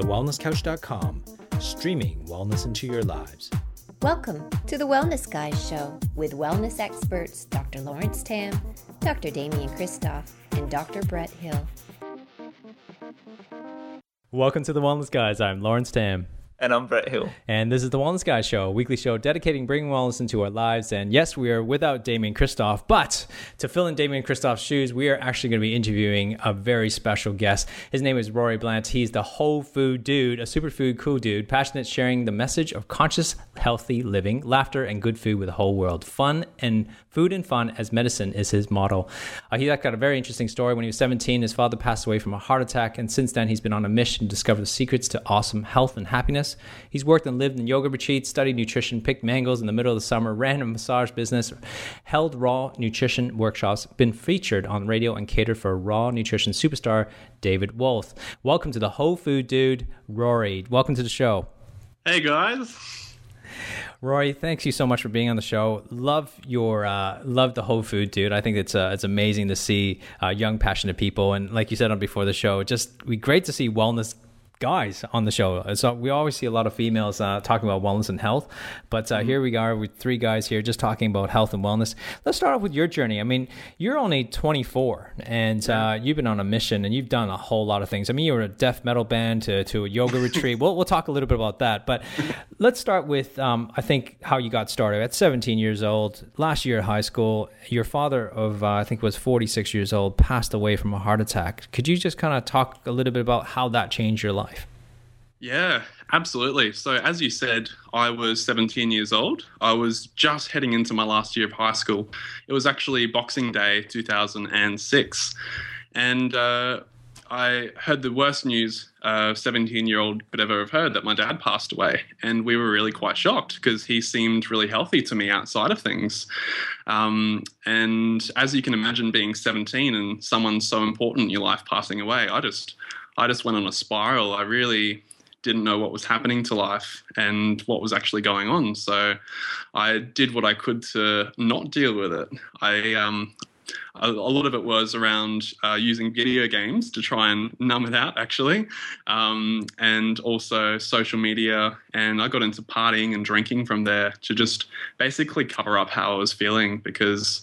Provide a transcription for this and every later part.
thewellnesscouch.com, streaming wellness into your lives. Welcome to the Wellness Guys Show with wellness experts Dr. Lawrence Tam, Dr. Damian Kristof, and Dr. Brett Hill. Welcome to the Wellness Guys. I'm Lawrence Tam. And I'm Brett Hill. And this is the Wellness Guys Show, a weekly show dedicating bringing wellness into our lives. And yes, we are without Damian Kristof, but to fill in Damian Kristof's shoes, we are actually going to be interviewing a very special guest. His name is Rory Bland. He's the whole food dude, a superfood cool dude, passionate sharing the message of conscious, healthy living, laughter, and good food with the whole world. Fun and food and fun as medicine is his motto. Uh, he got a very interesting story. When he was 17, his father passed away from a heart attack, and since then, he's been on a mission to discover the secrets to awesome health and happiness. He's worked and lived in yoga retreats, studied nutrition, picked mangoes in the middle of the summer, ran a massage business, held raw nutrition workshops, been featured on radio, and catered for raw nutrition superstar David Wolfe. Welcome to the Whole Food Dude, Rory. Welcome to the show. Hey guys. Rory, thanks you so much for being on the show. Love your uh, love the whole food, dude. I think it's uh, it's amazing to see uh, young, passionate people, and like you said on before the show, just we great to see wellness guys on the show. So we always see a lot of females uh, talking about wellness and health, but uh, mm-hmm. here we are with three guys here just talking about health and wellness. Let's start off with your journey. I mean, you're only 24 and uh, you've been on a mission and you've done a whole lot of things. I mean, you were a death metal band to, to a yoga retreat. We'll, we'll talk a little bit about that, but let's start with, um, I think, how you got started. At 17 years old, last year at high school, your father of, uh, I think was 46 years old, passed away from a heart attack. Could you just kind of talk a little bit about how that changed your life? Yeah, absolutely. So, as you said, I was 17 years old. I was just heading into my last year of high school. It was actually Boxing Day 2006. And uh, I heard the worst news a 17 year old could ever have heard that my dad passed away. And we were really quite shocked because he seemed really healthy to me outside of things. Um, and as you can imagine, being 17 and someone so important in your life passing away, I just. I just went on a spiral. I really didn't know what was happening to life and what was actually going on. So I did what I could to not deal with it. I um, a, a lot of it was around uh, using video games to try and numb it out, actually, um, and also social media. And I got into partying and drinking from there to just basically cover up how I was feeling because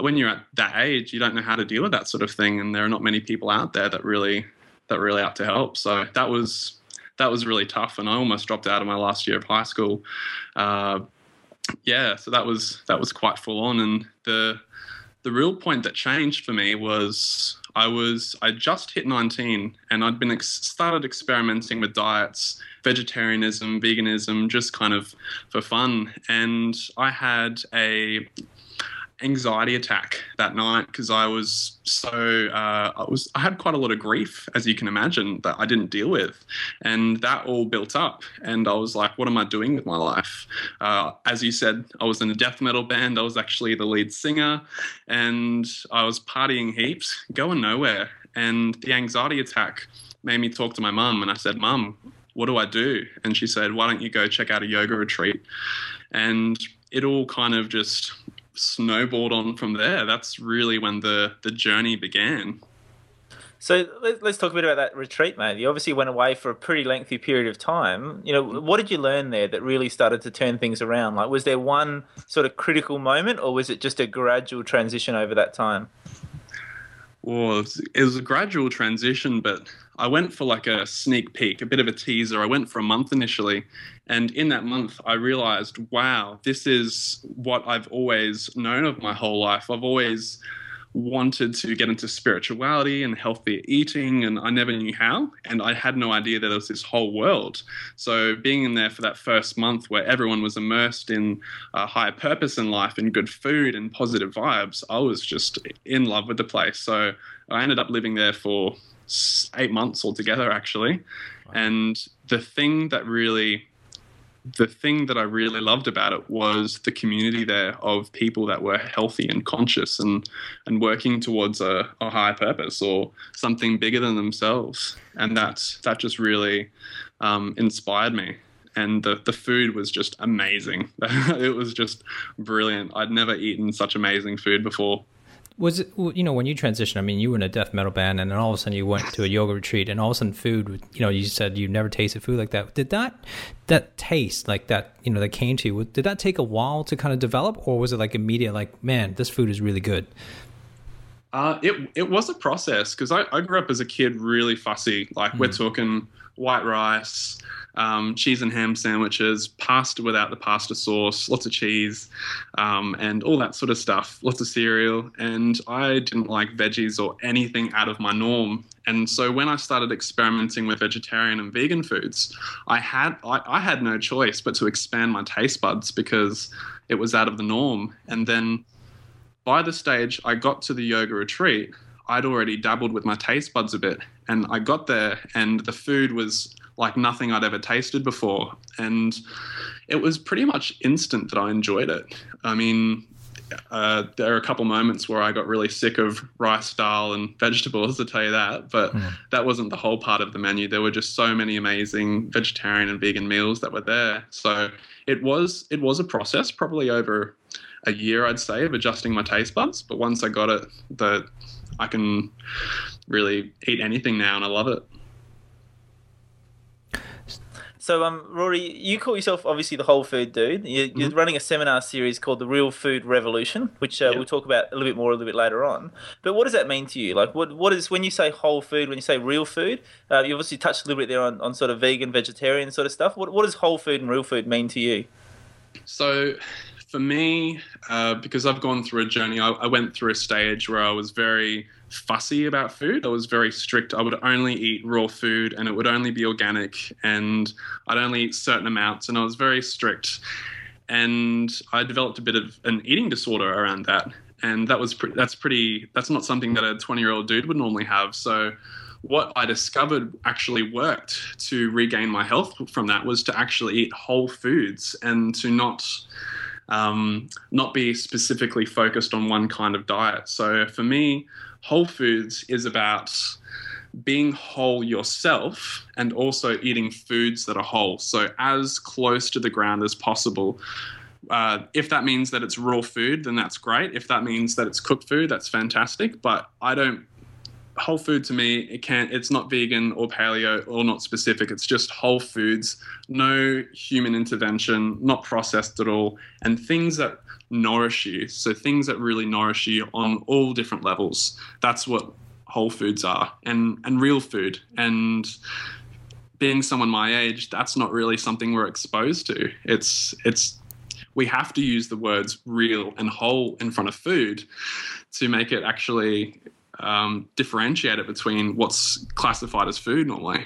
when you're at that age, you don't know how to deal with that sort of thing, and there are not many people out there that really that really out to help. So that was that was really tough, and I almost dropped out of my last year of high school. Uh, yeah, so that was that was quite full on, and the the real point that changed for me was I was I just hit 19 and I'd been ex- started experimenting with diets, vegetarianism, veganism, just kind of for fun. And I had a anxiety attack that night because I was so uh, I was I had quite a lot of grief, as you can imagine, that I didn't deal with, and that all built up. And I was like, "What am I doing with my life?" Uh, as you said, I was in a death metal band. I was actually the lead singer, and I was partying heaps, going nowhere. And the anxiety attack made me talk to my mum, and I said, "Mum, what do I do?" And she said, "Why don't you go check out a yoga retreat?" And it all kind of just snowballed on from there. That's really when the the journey began. So let's talk a bit about that retreat, mate. You obviously went away for a pretty lengthy period of time. You know, what did you learn there that really started to turn things around? Like, was there one sort of critical moment, or was it just a gradual transition over that time? Well, it was a gradual transition, but I went for like a sneak peek, a bit of a teaser. I went for a month initially. And in that month, I realized, wow, this is what I've always known of my whole life. I've always wanted to get into spirituality and healthier eating, and I never knew how. And I had no idea that there was this whole world. So, being in there for that first month where everyone was immersed in a higher purpose in life and good food and positive vibes, I was just in love with the place. So, I ended up living there for eight months altogether, actually. Wow. And the thing that really the thing that I really loved about it was the community there of people that were healthy and conscious and and working towards a, a higher purpose or something bigger than themselves. And that that just really um, inspired me. And the, the food was just amazing. it was just brilliant. I'd never eaten such amazing food before. Was it you know when you transitioned? I mean, you were in a death metal band, and then all of a sudden you went to a yoga retreat, and all of a sudden food. You know, you said you never tasted food like that. Did that that taste like that? You know, that came to you. Did that take a while to kind of develop, or was it like immediate? Like, man, this food is really good. Uh, it it was a process because I, I grew up as a kid really fussy. Like mm. we're talking white rice, um, cheese and ham sandwiches, pasta without the pasta sauce, lots of cheese, um, and all that sort of stuff, lots of cereal. And I didn't like veggies or anything out of my norm. And so when I started experimenting with vegetarian and vegan foods, I had I, I had no choice but to expand my taste buds because it was out of the norm. And then by the stage I got to the yoga retreat, I'd already dabbled with my taste buds a bit. And I got there, and the food was like nothing I'd ever tasted before. And it was pretty much instant that I enjoyed it. I mean, uh, there are a couple moments where I got really sick of rice, dal, and vegetables, to tell you that. But mm. that wasn't the whole part of the menu. There were just so many amazing vegetarian and vegan meals that were there. So it was it was a process, probably over a year, I'd say, of adjusting my taste buds. But once I got it, the I can really eat anything now, and I love it. So, um, Rory, you call yourself obviously the whole food dude. You're, mm-hmm. you're running a seminar series called the Real Food Revolution, which uh, yep. we'll talk about a little bit more a little bit later on. But what does that mean to you? Like, what what is when you say whole food, when you say real food? Uh, you obviously touched a little bit there on, on sort of vegan, vegetarian sort of stuff. What what does whole food and real food mean to you? So, for me, uh, because I've gone through a journey, I, I, went through a stage where I was very fussy about food. I was very strict. I would only eat raw food and it would only be organic and I'd only eat certain amounts and I was very strict. And I developed a bit of an eating disorder around that. And that was pre- that's pretty that's not something that a 20 year old dude would normally have. So what I discovered actually worked to regain my health from that was to actually eat whole foods and to not um, not be specifically focused on one kind of diet. So for me, whole foods is about being whole yourself and also eating foods that are whole. So as close to the ground as possible. Uh, if that means that it's raw food, then that's great. If that means that it's cooked food, that's fantastic. But I don't whole food to me it can't it's not vegan or paleo or not specific. It's just whole foods. No human intervention not processed at all. And things that nourish you so things that really nourish you on all different levels that's what whole foods are and and real food. And being someone my age that's not really something we're exposed to. It's it's we have to use the words real and whole in front of food to make it actually um, differentiate it between what's classified as food normally.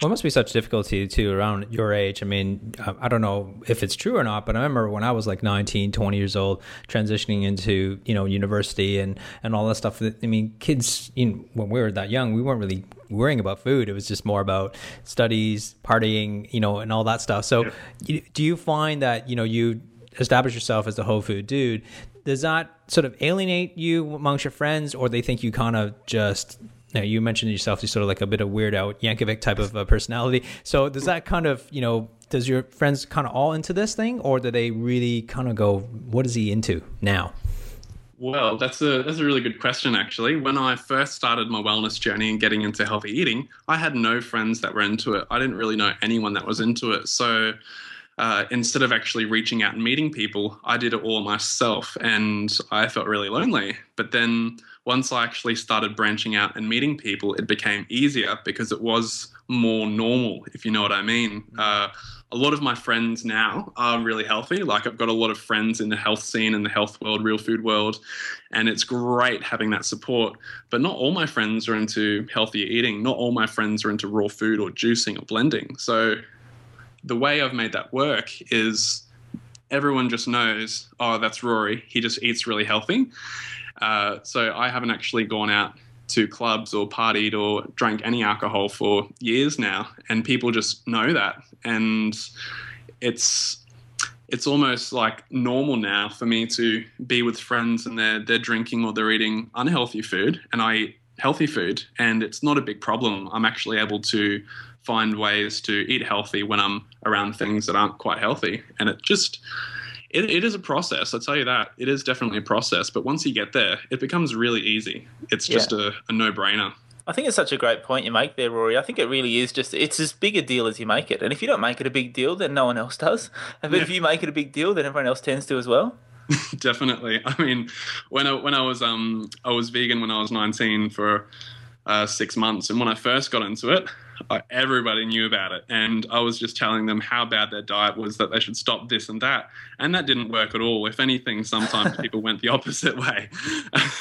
Well, it must be such difficulty too around your age. I mean, I don't know if it's true or not, but I remember when I was like 19, 20 years old, transitioning into, you know, university and, and all that stuff. I mean, kids, you know, when we were that young, we weren't really worrying about food. It was just more about studies, partying, you know, and all that stuff. So yeah. do you find that, you know, you establish yourself as the whole food dude does that sort of alienate you amongst your friends, or they think you kind of just now you mentioned yourself you're sort of like a bit of Weird Al Yankovic type of personality. So does that kind of you know does your friends kind of all into this thing, or do they really kind of go, what is he into now? Well, that's a that's a really good question actually. When I first started my wellness journey and getting into healthy eating, I had no friends that were into it. I didn't really know anyone that was into it. So uh, instead of actually reaching out and meeting people, I did it all myself and I felt really lonely. But then once I actually started branching out and meeting people, it became easier because it was more normal, if you know what I mean. Uh, a lot of my friends now are really healthy. Like I've got a lot of friends in the health scene, in the health world, real food world, and it's great having that support. But not all my friends are into healthier eating. Not all my friends are into raw food or juicing or blending. So the way I've made that work is everyone just knows, oh, that's Rory. He just eats really healthy. Uh, so I haven't actually gone out to clubs or partied or drank any alcohol for years now, and people just know that, and it's it's almost like normal now for me to be with friends and they're they're drinking or they're eating unhealthy food, and I eat healthy food, and it's not a big problem. I'm actually able to find ways to eat healthy when I'm around things that aren't quite healthy. And it just it, it is a process. I'll tell you that. It is definitely a process. But once you get there, it becomes really easy. It's just yeah. a, a no brainer. I think it's such a great point you make there, Rory. I think it really is just it's as big a deal as you make it. And if you don't make it a big deal, then no one else does. But yeah. if you make it a big deal, then everyone else tends to as well. Definitely. I mean, when I when I was um I was vegan when I was 19 for uh, six months, and when I first got into it, everybody knew about it. And I was just telling them how bad their diet was, that they should stop this and that. And that didn't work at all. If anything, sometimes people went the opposite way.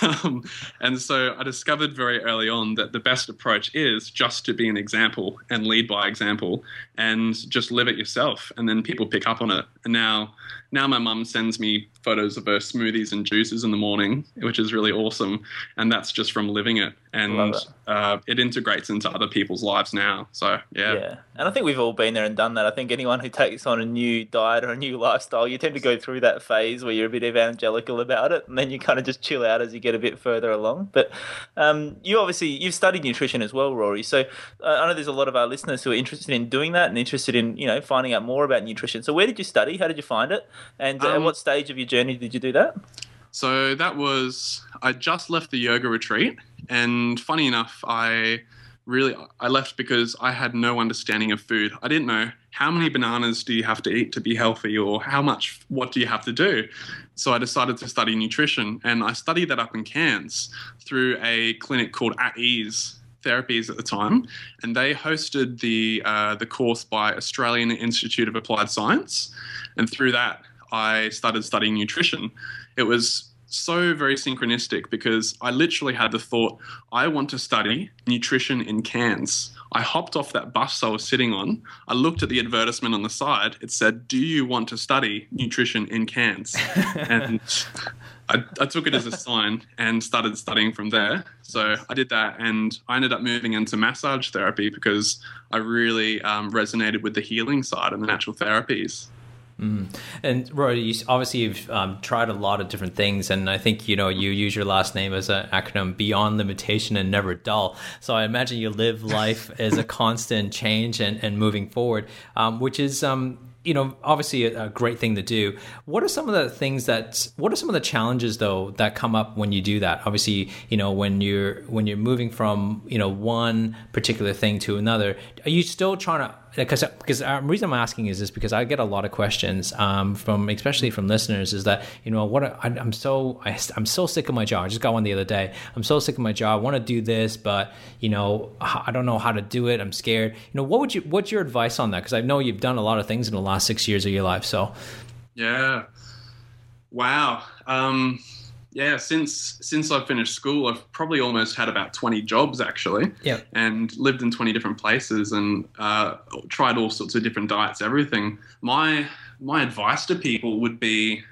um, and so I discovered very early on that the best approach is just to be an example and lead by example and just live it yourself. And then people pick up on it. And now, now my mum sends me photos of her smoothies and juices in the morning, which is really awesome. And that's just from living it. And it. Uh, it integrates into other people's lives now. So, yeah. Yeah. And I think we've all been there and done that. I think anyone who takes on a new diet or a new lifestyle, you tend to go through that phase where you're a bit evangelical about it. And then you kind of just chill out as you get a bit further along. But um, you obviously, you've studied nutrition as well, Rory. So uh, I know there's a lot of our listeners who are interested in doing that and interested in, you know, finding out more about nutrition. So where did you study? How did you find it? And uh, um, at what stage of your journey did you do that? So that was I just left the yoga retreat, and funny enough, I really I left because I had no understanding of food. I didn't know how many bananas do you have to eat to be healthy, or how much what do you have to do. So I decided to study nutrition, and I studied that up in Cairns through a clinic called At Ease therapies at the time, and they hosted the uh, the course by Australian Institute of Applied Science, and through that I started studying nutrition. It was so very synchronistic because I literally had the thought, I want to study nutrition in Cairns. I hopped off that bus I was sitting on. I looked at the advertisement on the side. It said, Do you want to study nutrition in Cairns? and I, I, took it as a sign and started studying from there. So I did that and I ended up moving into massage therapy because I really um, resonated with the healing side and the natural therapies. Mm. And Roy, you, obviously you've um, tried a lot of different things, and I think you know you use your last name as an acronym beyond limitation and never dull. So I imagine you live life as a constant change and, and moving forward, um, which is um, you know, obviously a, a, great thing to do. What are some of the things that? What are some of the challenges though that come up when you do that? Obviously, you know, when you're when you're moving from you know one particular thing to another, are you still trying to because because the reason I'm asking is this because I get a lot of questions um, from especially from listeners is that you know what I, am so I, am so sick of my job. I just got one the other day. I'm so sick of my job. I want to do this, but you know I don't know how to do it. I'm scared. You know what would you what's your advice on that? Because I know you've done a lot of things in the last six years of your life. So yeah, wow. Um, yeah, since since I finished school, I've probably almost had about twenty jobs actually. Yeah. And lived in twenty different places and uh, tried all sorts of different diets, everything. My my advice to people would be,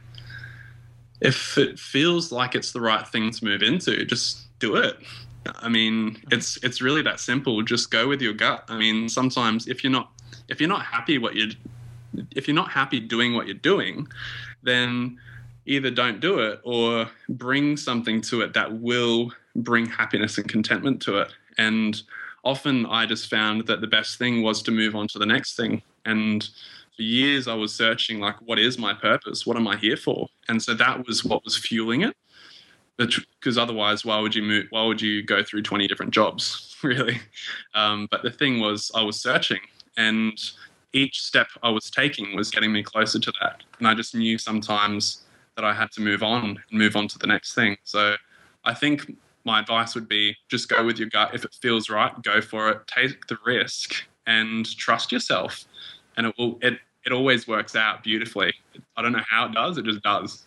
if it feels like it's the right thing to move into, just do it. I mean, it's it's really that simple. Just go with your gut. I mean, sometimes if you're not if you're not happy what you if you're not happy doing what you're doing, then either don't do it or bring something to it that will bring happiness and contentment to it. And often I just found that the best thing was to move on to the next thing. And for years I was searching like what is my purpose? What am I here for? And so that was what was fueling it. Because otherwise, why would you move? Why would you go through twenty different jobs, really? Um, but the thing was, I was searching, and each step I was taking was getting me closer to that. And I just knew sometimes that I had to move on and move on to the next thing. So I think my advice would be just go with your gut. If it feels right, go for it. Take the risk and trust yourself. And it will it it always works out beautifully. I don't know how it does, it just does.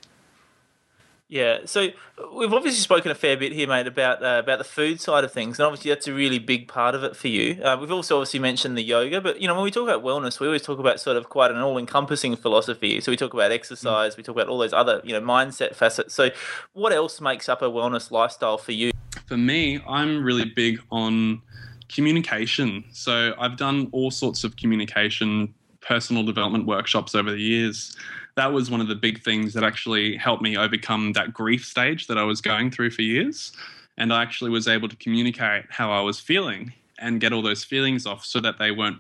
Yeah, so we've obviously spoken a fair bit here, mate, about uh, about the food side of things, and obviously that's a really big part of it for you. Uh, we've also obviously mentioned the yoga, but you know when we talk about wellness, we always talk about sort of quite an all-encompassing philosophy. So we talk about exercise, mm. we talk about all those other you know mindset facets. So what else makes up a wellness lifestyle for you? For me, I'm really big on communication. So I've done all sorts of communication, personal development workshops over the years that was one of the big things that actually helped me overcome that grief stage that I was going through for years. And I actually was able to communicate how I was feeling and get all those feelings off so that they weren't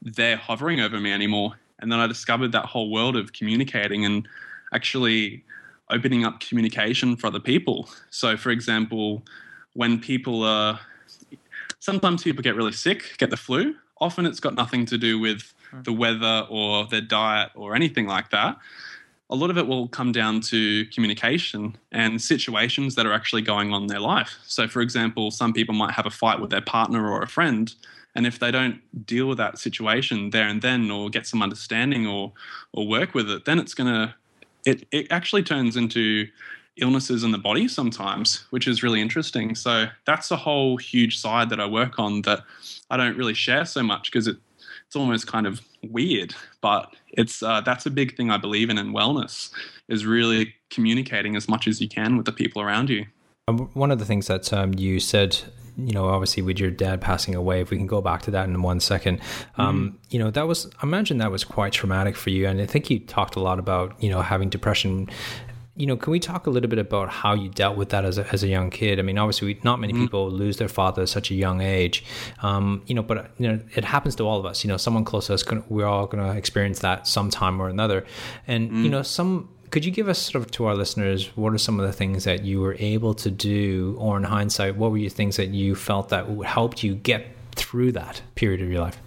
there hovering over me anymore. And then I discovered that whole world of communicating and actually opening up communication for other people. So, for example, when people are sometimes people get really sick, get the flu. Often it's got nothing to do with Hmm. the weather or their diet or anything like that. A lot of it will come down to communication and situations that are actually going on in their life. So, for example, some people might have a fight with their partner or a friend, and if they don't deal with that situation there and then, or get some understanding or or work with it, then it's gonna it it actually turns into illnesses in the body sometimes, which is really interesting. So that's a whole huge side that I work on that I don't really share so much because it, it's almost kind of weird. But it's uh, that's a big thing I believe in in wellness is really communicating as much as you can with the people around you. Um, one of the things that um, you said you know, obviously with your dad passing away, if we can go back to that in one second, um, mm. you know, that was, I imagine that was quite traumatic for you. And I think you talked a lot about, you know, having depression you know, can we talk a little bit about how you dealt with that as a, as a young kid? I mean, obviously, not many mm-hmm. people lose their father at such a young age, um, you know, but you know, it happens to all of us. You know, someone close to us, we're all going to experience that sometime or another. And mm-hmm. you mm. know, some could you give us sort of to our listeners what are some of the things that you were able to do, or in hindsight, what were your things that you felt that helped you get through that period of your life?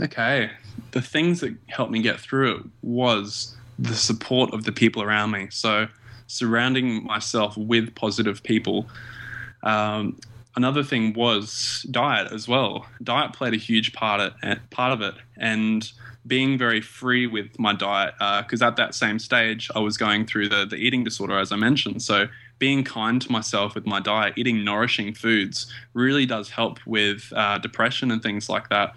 Okay, the things that helped me get through it was the support of the people around me. So surrounding myself with positive people. Um, another thing was diet as well. Diet played a huge part of, part of it, and being very free with my diet because uh, at that same stage I was going through the the eating disorder as I mentioned. So being kind to myself with my diet, eating nourishing foods, really does help with uh, depression and things like that.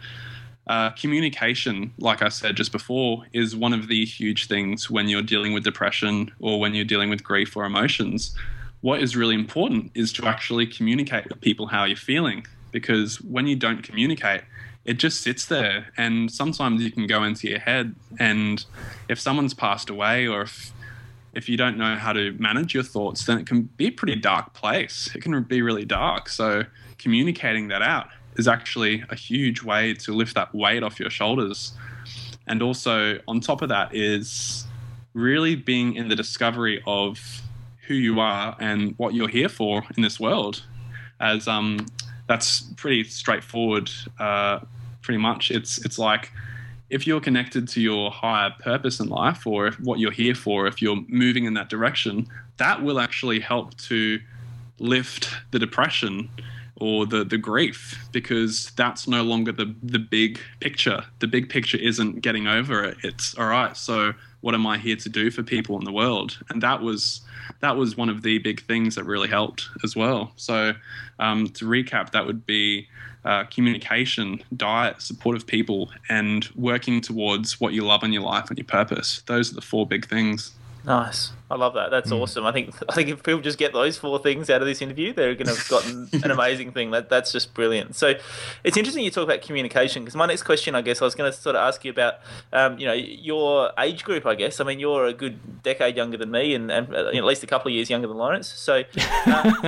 Uh, communication, like I said just before, is one of the huge things when you're dealing with depression or when you're dealing with grief or emotions. What is really important is to actually communicate with people how you're feeling because when you don't communicate, it just sits there. And sometimes you can go into your head, and if someone's passed away or if if you don't know how to manage your thoughts, then it can be a pretty dark place. It can be really dark. So communicating that out is actually a huge way to lift that weight off your shoulders. And also, on top of that, is really being in the discovery of who you are and what you're here for in this world. As um, that's pretty straightforward. Uh, pretty much, it's it's like if you're connected to your higher purpose in life or if what you're here for, if you're moving in that direction, that will actually help to lift the depression or the the grief because that's no longer the the big picture. The big picture isn't getting over it. It's all right. So what am I here to do for people in the world? And that was that was one of the big things that really helped as well. So um, to recap, that would be uh, communication, diet, supportive people, and working towards what you love in your life and your purpose. Those are the four big things. Nice. I love that. That's mm. awesome. I think I think if people just get those four things out of this interview, they're going to have gotten an amazing thing. That that's just brilliant. So it's interesting you talk about communication because my next question, I guess, I was going to sort of ask you about, um, you know, your age group. I guess. I mean, you're a good decade younger than me, and, and uh, at least a couple of years younger than Lawrence. So uh,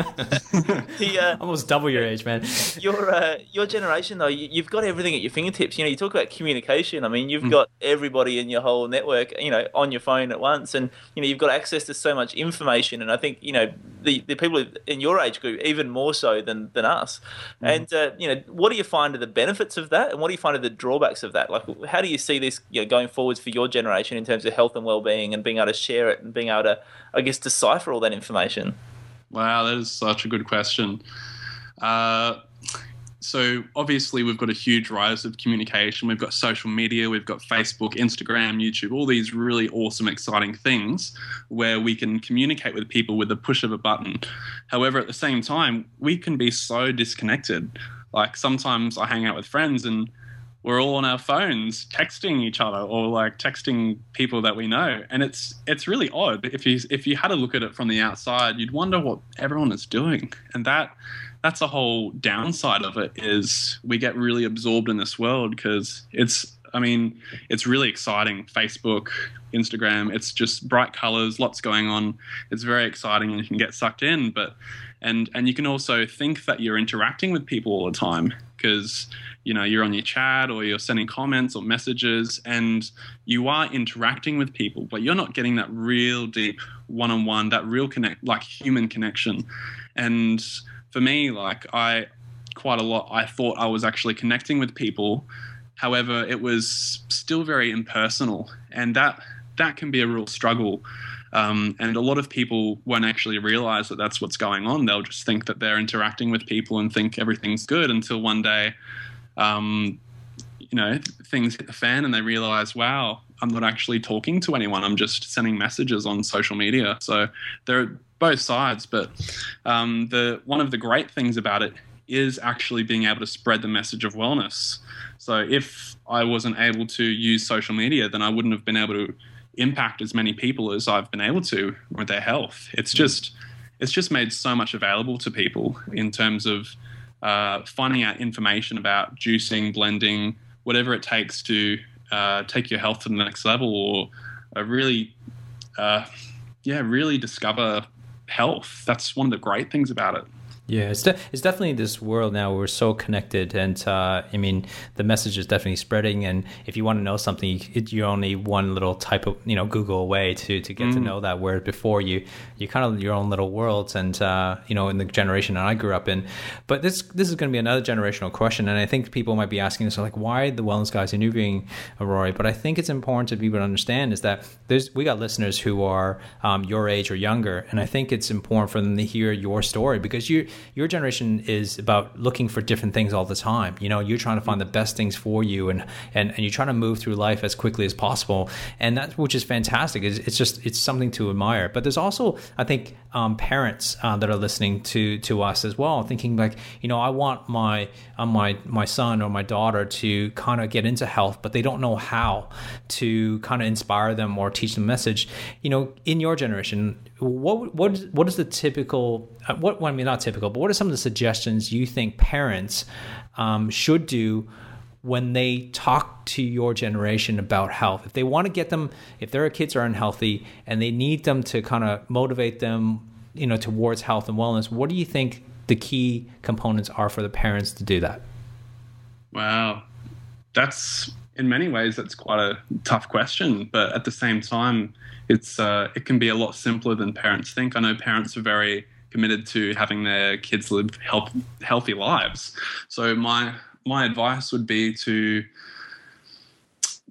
the, uh, almost double your age, man. Your uh, your generation though, you, have got everything at your fingertips. You know, you talk about communication. I mean, you've mm. got everybody in your whole network, you know, on your phone at once, and you know, you've got access access to so much information, and I think you know the, the people in your age group even more so than than us. Mm. And uh, you know, what do you find are the benefits of that, and what do you find are the drawbacks of that? Like, how do you see this you know, going forwards for your generation in terms of health and well being, and being able to share it, and being able to, I guess, decipher all that information? Wow, that is such a good question. Uh, so obviously we've got a huge rise of communication. We've got social media, we've got Facebook, Instagram, YouTube, all these really awesome, exciting things where we can communicate with people with the push of a button. However, at the same time, we can be so disconnected. Like sometimes I hang out with friends and we're all on our phones texting each other or like texting people that we know and it's it's really odd if you if you had a look at it from the outside you'd wonder what everyone is doing and that that's a whole downside of it is we get really absorbed in this world because it's I mean, it's really exciting. Facebook, Instagram, it's just bright colors, lots going on. It's very exciting and you can get sucked in. But and and you can also think that you're interacting with people all the time because you know you're on your chat or you're sending comments or messages and you are interacting with people but you're not getting that real deep one-on-one that real connect like human connection and for me like i quite a lot i thought i was actually connecting with people however it was still very impersonal and that that can be a real struggle um, and a lot of people won't actually realize that that's what's going on. They'll just think that they're interacting with people and think everything's good until one day, um, you know, things hit the fan and they realize, wow, I'm not actually talking to anyone. I'm just sending messages on social media. So there both sides. But um, the one of the great things about it is actually being able to spread the message of wellness. So if I wasn't able to use social media, then I wouldn't have been able to impact as many people as I've been able to with their health. It's mm. just it's just made so much available to people in terms of uh, finding out information about juicing, blending, whatever it takes to uh, take your health to the next level, or uh, really, yeah, really discover health. That's one of the great things about it. Yeah, it's, de- it's definitely this world now where we're so connected. And uh, I mean, the message is definitely spreading. And if you want to know something, you're only one little type of, you know, Google away to, to get mm. to know that. word before you, you kind of your own little worlds. And, uh, you know, in the generation that I grew up in. But this this is going to be another generational question. And I think people might be asking this, like, why the wellness guys interviewing Rory? But I think it's important to people to understand is that there's we got listeners who are um, your age or younger. And I think it's important for them to hear your story because you your generation is about looking for different things all the time. You know, you're trying to find the best things for you, and and, and you're trying to move through life as quickly as possible, and that which is fantastic. It's, it's just it's something to admire. But there's also, I think, um, parents uh, that are listening to to us as well, thinking like, you know, I want my uh, my my son or my daughter to kind of get into health, but they don't know how to kind of inspire them or teach them message. You know, in your generation, what what what is the typical uh, what well, I mean not typical, but what are some of the suggestions you think parents um, should do when they talk to your generation about health? If they want to get them, if their kids are unhealthy and they need them to kind of motivate them, you know, towards health and wellness, what do you think the key components are for the parents to do that? Wow, that's in many ways that's quite a tough question, but at the same time it's uh, it can be a lot simpler than parents think. I know parents are very committed to having their kids live health, healthy lives. So my my advice would be to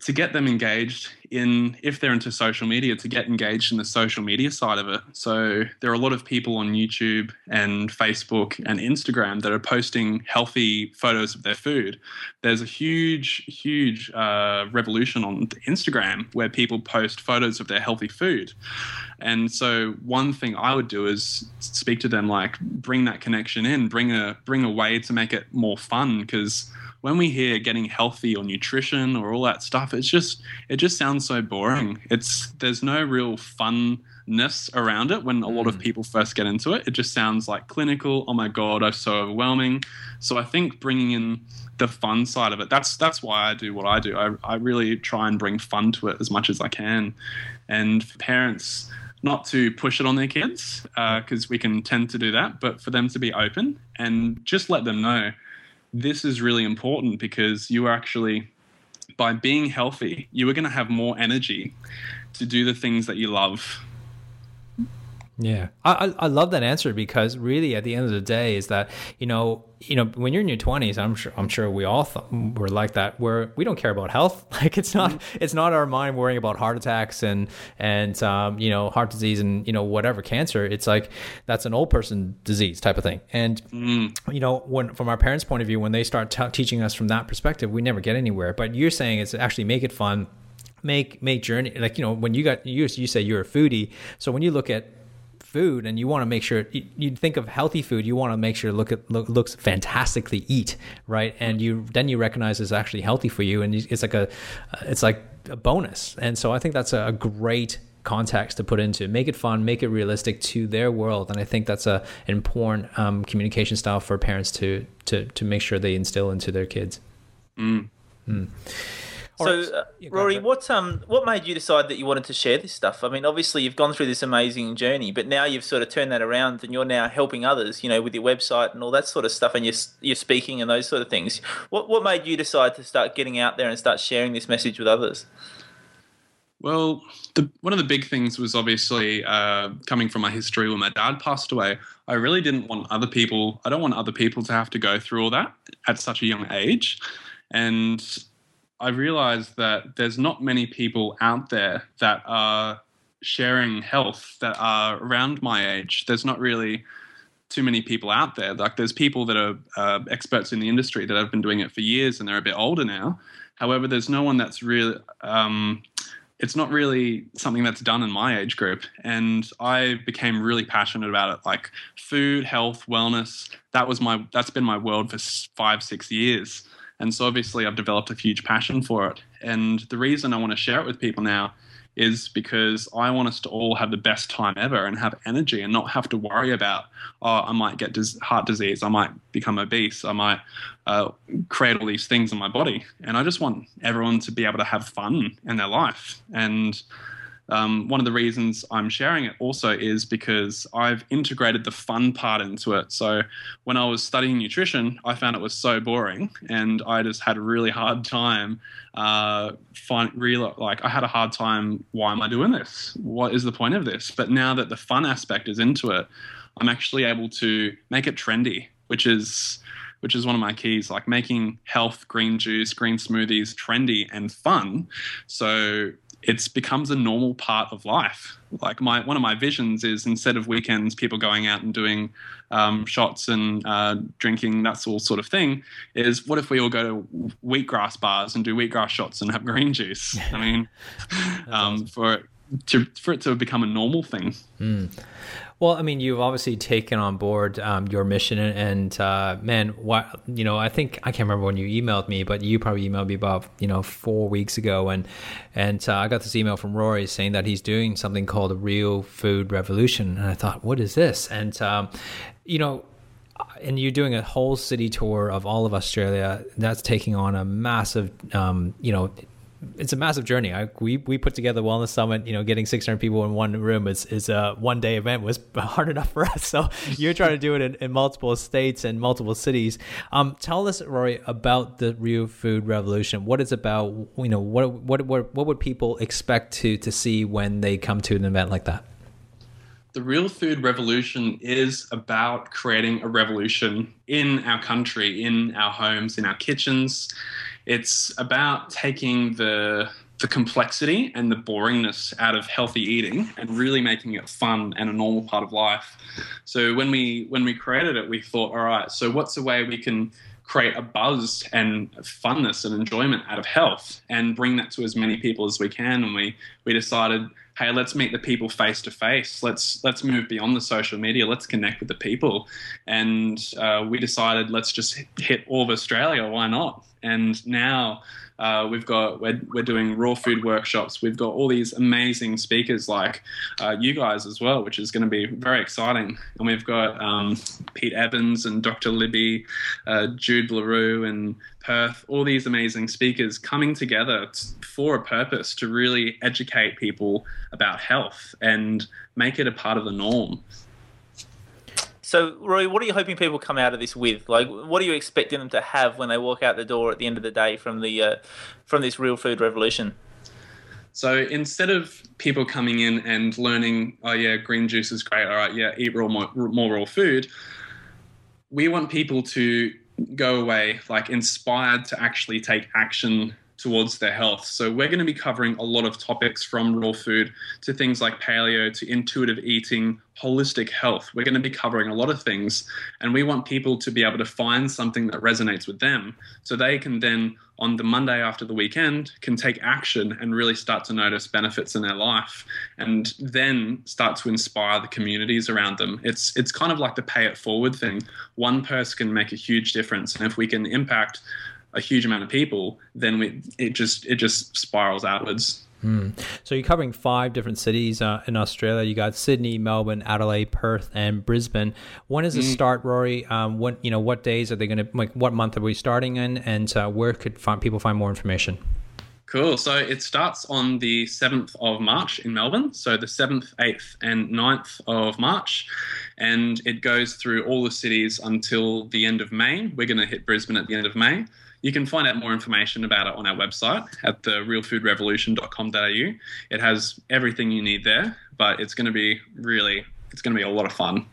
to get them engaged in if they're into social media to get engaged in the social media side of it. So there are a lot of people on youtube and facebook and instagram that are posting healthy photos of their food. There's a huge huge uh, revolution on instagram where people post photos of their healthy food. And so one thing i would do is speak to them like bring that connection in bring a bring a way to make it more fun because when we hear getting healthy or nutrition or all that stuff, it's just it just sounds so boring. It's there's no real funness around it when a lot of mm. people first get into it. It just sounds like clinical. Oh my god, I'm so overwhelming. So I think bringing in the fun side of it. That's that's why I do what I do. I, I really try and bring fun to it as much as I can. And for parents, not to push it on their kids because uh, we can tend to do that, but for them to be open and just let them know this is really important because you actually, by being healthy, you are going to have more energy to do the things that you love yeah, I, I love that answer because really at the end of the day is that you know you know when you're in your 20s I'm sure I'm sure we all th- were like that where we don't care about health. Like it's not mm-hmm. it's not our mind worrying about heart attacks and and um, you know heart disease and you know whatever cancer. It's like that's an old person disease type of thing. And mm. you know when from our parents point of view when they start t- teaching us from that perspective we never get anywhere. But you're saying it's actually make it fun make make journey like you know when you got you you say you're a foodie. So when you look at food and you want to make sure you, you think of healthy food you want to make sure it look at look, looks fantastically eat right? And you then you recognize it's actually healthy for you and it's like a it's like a bonus. And so i think that's a, great context to put into make it fun make it realistic to their world. And i think that's a an important um, communication style for parents to to to make sure they instill into their kids. Mm. Mm. So, uh, Rory, what um, what made you decide that you wanted to share this stuff? I mean, obviously you've gone through this amazing journey, but now you've sort of turned that around, and you're now helping others, you know, with your website and all that sort of stuff, and you're you're speaking and those sort of things. What what made you decide to start getting out there and start sharing this message with others? Well, the, one of the big things was obviously uh, coming from my history when my dad passed away. I really didn't want other people. I don't want other people to have to go through all that at such a young age, and I realized that there's not many people out there that are sharing health that are around my age. There's not really too many people out there. Like there's people that are uh, experts in the industry that have been doing it for years and they're a bit older now. However, there's no one that's really um, it's not really something that's done in my age group. And I became really passionate about it, like food, health, wellness. That was my that's been my world for five, six years. And so obviously I've developed a huge passion for it. And the reason I want to share it with people now is because I want us to all have the best time ever and have energy and not have to worry about, oh, I might get heart disease, I might become obese, I might uh, create all these things in my body. And I just want everyone to be able to have fun in their life. And um, one of the reasons I'm sharing it also is because I've integrated the fun part into it. So when I was studying nutrition, I found it was so boring, and I just had a really hard time. Uh, find real like I had a hard time. Why am I doing this? What is the point of this? But now that the fun aspect is into it, I'm actually able to make it trendy, which is which is one of my keys, like making health, green juice, green smoothies trendy and fun. So it becomes a normal part of life. Like my one of my visions is instead of weekends, people going out and doing um, shots and uh, drinking that all sort of thing. Is what if we all go to wheatgrass bars and do wheatgrass shots and have green juice? I mean, um, for to for it to become a normal thing. Mm. Well, I mean, you've obviously taken on board um, your mission, and uh, man, what you know, I think I can't remember when you emailed me, but you probably emailed me about you know four weeks ago, and and uh, I got this email from Rory saying that he's doing something called a real food revolution, and I thought, what is this? And um, you know, and you're doing a whole city tour of all of Australia. That's taking on a massive, um, you know, it's a massive journey. I, we we put together Wellness Summit. You know, getting 600 people in one room is is a one day event was hard enough for us. So you're trying to do it in, in multiple states and multiple cities. Um, tell us, Rory, about the Real Food Revolution. What it's about? You know, what what what what would people expect to to see when they come to an event like that? The Real Food Revolution is about creating a revolution in our country, in our homes, in our kitchens it's about taking the the complexity and the boringness out of healthy eating and really making it fun and a normal part of life. So when we when we created it, we thought, all right, so what's a way we can create a buzz and funness and enjoyment out of health and bring that to as many people as we can and we we decided hey let's meet the people face to face let's let's move beyond the social media. Let's connect with the people. And uh, we decided let's just hit all of australia. Why not? And now uh, we've got we're, we're doing raw food workshops. We've got all these amazing speakers like uh, you guys as well, which is going to be very exciting. And we've got um, Pete Evans and Dr. Libby, uh, Jude Blereau and Perth, all these amazing speakers coming together for a purpose to really educate people about health and make it a part of the norm. So, Roy, what are you hoping people come out of this with? Like, what are you expecting them to have when they walk out the door at the end of the day from the uh, from this real food revolution? So instead of people coming in and learning, oh yeah, green juice is great. All right, yeah, eat raw more, more raw food. We want people to go away like inspired to actually take action towards their health. So we're going to be covering a lot of topics from raw food to things like paleo to intuitive eating, holistic health. We're going to be covering a lot of things and we want people to be able to find something that resonates with them so they can then on the Monday after the weekend can take action and really start to notice benefits in their life and then start to inspire the communities around them. It's it's kind of like the pay it forward thing. One person can make a huge difference and if we can impact a huge amount of people, then we, it just it just spirals outwards. Hmm. So you're covering five different cities uh, in Australia. You got Sydney, Melbourne, Adelaide, Perth, and Brisbane. When is the mm. start, Rory? Um, what you know? What days are they going to like? What month are we starting in? And uh, where could find, people find more information? Cool. So it starts on the 7th of March in Melbourne. So the 7th, 8th, and 9th of March. And it goes through all the cities until the end of May. We're going to hit Brisbane at the end of May. You can find out more information about it on our website at the realfoodrevolution.com.au. It has everything you need there, but it's going to be really, it's going to be a lot of fun.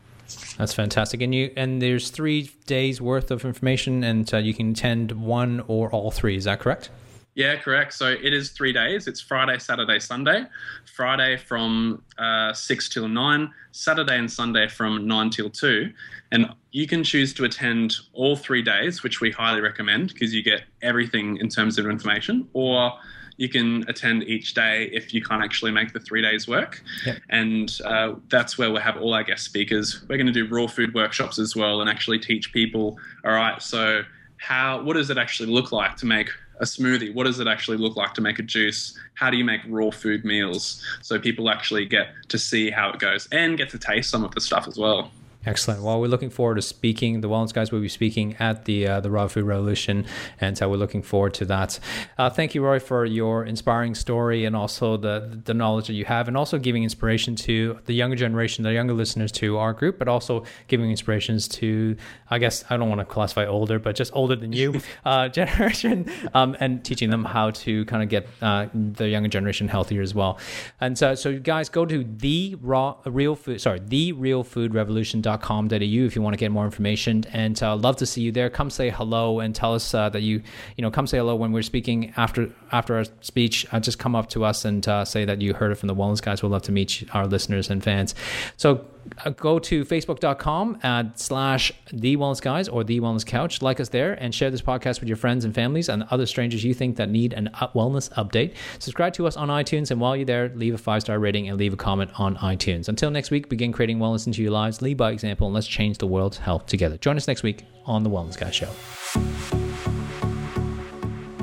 That's fantastic. And you and there's three days worth of information, and uh, you can attend one or all three. Is that correct? Yeah, correct. So it is three days. It's Friday, Saturday, Sunday. Friday from uh, 6 till 9, Saturday and Sunday from 9 till 2. And you can choose to attend all three days, which we highly recommend because you get everything in terms of information, or you can attend each day if you can't actually make the three days work. Yep. And uh, that's where we'll have all our guest speakers. We're going to do raw food workshops as well and actually teach people all right, so how what does it actually look like to make a smoothie? What does it actually look like to make a juice? How do you make raw food meals? So people actually get to see how it goes and get to taste some of the stuff as well. Excellent. Well, we're looking forward to speaking. The Wellness Guys will be speaking at the uh, the Raw Food Revolution, and so we're looking forward to that. Uh, thank you, Roy, for your inspiring story and also the the knowledge that you have, and also giving inspiration to the younger generation, the younger listeners to our group, but also giving inspirations to, I guess, I don't want to classify older, but just older than you uh, generation, um, and teaching them how to kind of get uh, the younger generation healthier as well. And so, so guys, go to the raw real food, sorry, the real food revolution com.au if you want to get more information. And uh, love to see you there. Come say hello and tell us uh, that you, you know, come say hello when we're speaking after after our speech. Uh, just come up to us and uh, say that you heard it from the Wellness Guys. We'd love to meet our listeners and fans. So uh, go to facebook.com at slash the wellness guys or the wellness couch like us there and share this podcast with your friends and families and other strangers you think that need an wellness update subscribe to us on itunes and while you're there leave a five star rating and leave a comment on itunes until next week begin creating wellness into your lives lead by example and let's change the world's health together join us next week on the wellness guy show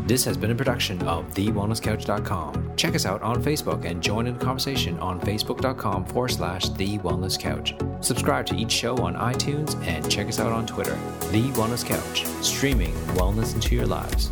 This has been a production of TheWellnessCouch.com. Check us out on Facebook and join in the conversation on Facebook.com forward slash The Wellness Couch. Subscribe to each show on iTunes and check us out on Twitter. The Wellness Couch, streaming wellness into your lives.